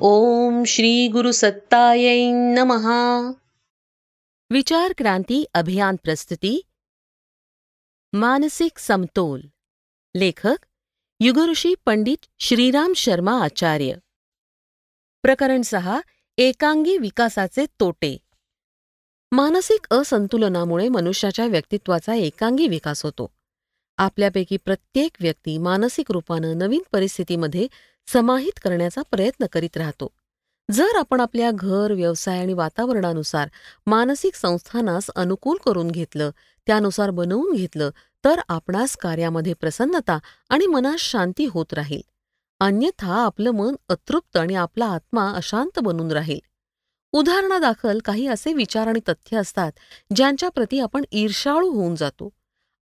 ओम श्री गुरु सत्तायै नमहा विचार क्रांती अभियान प्रस्तुती। मानसिक समतोल। लेखक युगऋषी पंडित श्रीराम शर्मा आचार्य। प्रकरण सहा एकांगी विकासाचे तोटे। मानसिक असंतुलनामुळे मनुष्याच्या व्यक्तित्वाचा एकांगी विकास होतो. आपल्यापैकी प्रत्येक व्यक्ती मानसिक रूपानं नवीन परिस्थितीमध्ये समाहित करण्याचा प्रयत्न करीत राहतो. जर आपण आपल्या घर व्यवसाय आणि वातावरणानुसार मानसिक संस्थानास अनुकूल करून घेतलं त्यानुसार बनवून घेतलं तर आपणास कार्यामध्ये प्रसन्नता आणि मनास शांती होत राहील. अन्यथा आपलं मन अतृप्त आणि आपला आत्मा अशांत बनून राहील. उदाहरणादाखल काही असे विचार आणि तथ्य असतात ज्यांच्या प्रती आपण ईर्षाळू होऊन जातो.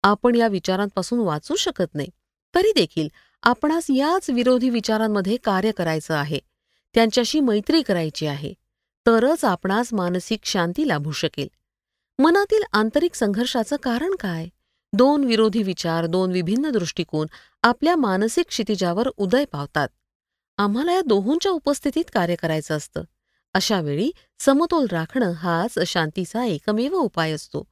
आपण या विचारांपासून वाचू शकत नाही. तरी देखील आपणास याच विरोधी विचारांमध्ये कार्य करायचं आहे. त्यांच्याशी मैत्री करायची आहे. तरच आपणास मानसिक शांती लाभू शकेल. मनातील आंतरिक संघर्षाचं कारण काय? दोन विरोधी विचार दोन विभिन्न दृष्टिकोन आपल्या मानसिक क्षितिजावर उदय पावतात. आम्हाला या दोहोंच्या उपस्थितीत कार्य करायचं असतं. अशा वेळी समतोल राखणं हाच शांतीचा एकमेव उपाय असतो.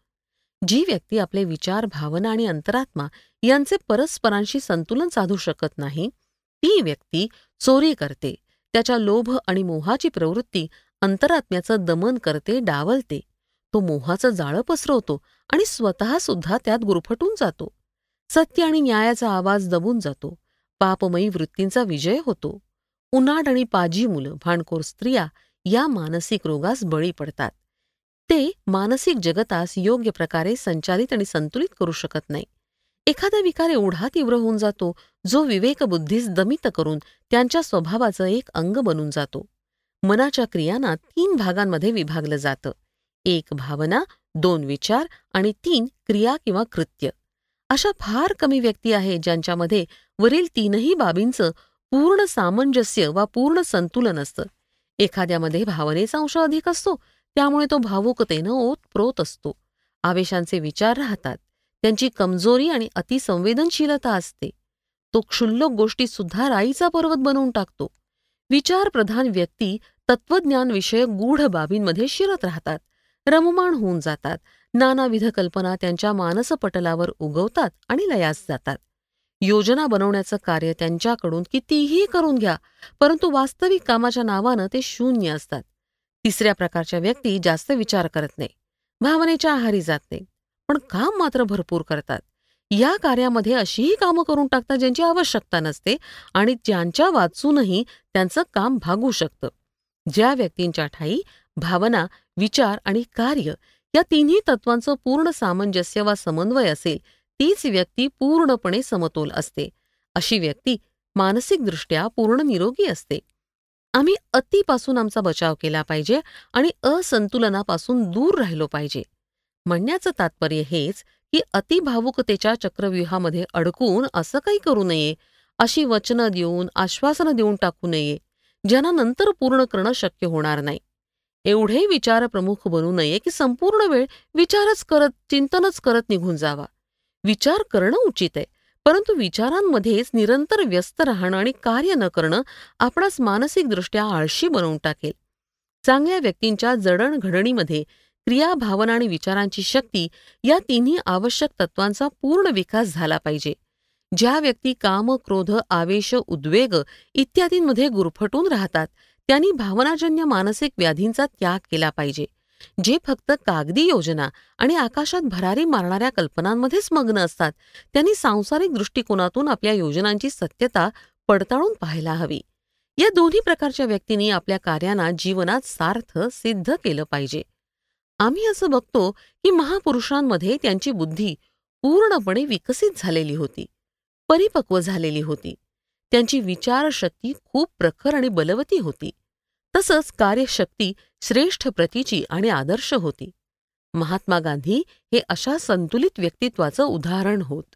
जी व्यक्ती आपले विचार भावना आणि अंतरात्मा यांचे परस्परांशी संतुलन साधू शकत नाही ती व्यक्ती चोरी करते त्याच्या लोभ आणि मोहाची प्रवृत्ती अंतरात्म्याचं दमन करते डावलते. तो मोहाचं जाळं पसरवतो आणि स्वतः सुद्धा त्यात गुरफटून जातो. सत्य आणि न्यायाचा आवाज दबून जातो. पापमयी वृत्तींचा विजय होतो. उन्हाड आणि पाजी मुलं भांडखोर स्त्रिया या मानसिक रोगास बळी पडतात. ते मानसिक जगतास योग्य प्रकारे संचालित आणि संतुलित करू शकत नाही. एखादा विकार एवढा तीव्र होऊन जातो जो विवेकबुद्धीस दमित करून त्यांच्या स्वभावाचं एक अंग बनून जातो. मनाच्या क्रियांना तीन भागांमध्ये विभागलं जातं. एक भावना दोन विचार आणि तीन क्रिया किंवा कृत्य. अशा फार कमी व्यक्ती आहेत ज्यांच्यामध्ये वरील तीनही बाबींचं पूर्ण सामंजस्य वा पूर्ण संतुलन असतं. एखाद्यामध्ये भावनेचा अंश अधिक असतो त्यामुळे तो भावुकतेनं ओतप्रोत असतो. आवेशांचे विचार राहतात. त्यांची कमजोरी आणि अतिसंवेदनशीलता असते. तो क्षुल्लक गोष्टी सुद्धा राईचा पर्वत बनवून टाकतो. विचारप्रधान व्यक्ती तत्वज्ञान विषयक गूढ बाबींमध्ये शिरत राहतात. रममाण होऊन जातात. नानाविध कल्पना त्यांच्या मानसपटलावर उगवतात आणि लयास जातात. योजना बनवण्याचं कार्य त्यांच्याकडून कितीही करून घ्या परंतु वास्तविक कामाच्या नावानं ते शून्य असतात. तिसऱ्या प्रकारच्या व्यक्ती जास्त विचार करत नाही. भावनेच्या आहारी जात नाही. पण काम मात्र भरपूर करतात. या कार्यामध्ये अशीही कामं करून टाकतात ज्यांची आवश्यकता नसते आणि ज्यांच्या वाचूनही त्यांचं काम भागू शकतं. ज्या व्यक्तींच्या ठाई भावना विचार आणि कार्य या तिन्ही तत्वांचं पूर्ण सामंजस्य वा समन्वय असेल तीच व्यक्ती पूर्णपणे समतोल असते. अशी व्यक्ती मानसिकदृष्ट्या पूर्ण निरोगी असते. आम्ही अतिपासून आमचा बचाव केला पाहिजे आणि असंतुलनापासून दूर राहिलो पाहिजे. म्हणण्याचं तात्पर्य हेच की अतिभावुकतेच्या चक्रव्यूहामध्ये अडकून असं काही करू नये अशी वचनं देऊन आश्वासनं देऊन टाकू नये ज्यांना नंतर पूर्ण करणं शक्य होणार नाही. एवढे विचार प्रमुख बनू नये की संपूर्ण वेळ विचारच करत चिंतनच करत निघून जावा. विचार करणं उचित आहे. परंतु विचारांमध्येच निरंतर व्यस्त राहणं आणि कार्य न करणं आपणास मानसिकदृष्ट्या आळशी बनवून टाकेल. चांगल्या व्यक्तींच्या जडणघडणीमध्ये क्रिया भावना आणि विचारांची शक्ती या तिन्ही आवश्यक तत्वांचा पूर्ण विकास झाला पाहिजे. ज्या व्यक्ती काम क्रोध आवेश उद्वेग इत्यादींमध्ये गुरफटून राहतात त्यांनी भावनाजन्य मानसिक व्याधींचा त्याग केला पाहिजे. जे फक्त कागदी योजना आणि आकाशात भरारी मारणाऱ्या कल्पनांमध्येच मग्न असतात त्यांनी सांसारिक दृष्टिकोनातून आपल्या योजनांची सत्यता पडताळून पाहायला हवी. या दोन्ही प्रकारच्या व्यक्तींनी आपल्या कार्यांना जीवनात सार्थ सिद्ध केलं पाहिजे. आम्ही असं बघतो की महापुरुषांमध्ये त्यांची बुद्धी पूर्णपणे विकसित झालेली होती परिपक्व झालेली होती. त्यांची विचारशक्ती खूप प्रखर आणि बलवती होती. तसंच कार्यशक्ती श्रेष्ठ प्रतीची आणि आदर्श होती. महात्मा गांधी हे अशा संतुलित व्यक्तित्वाचं उदाहरण होत.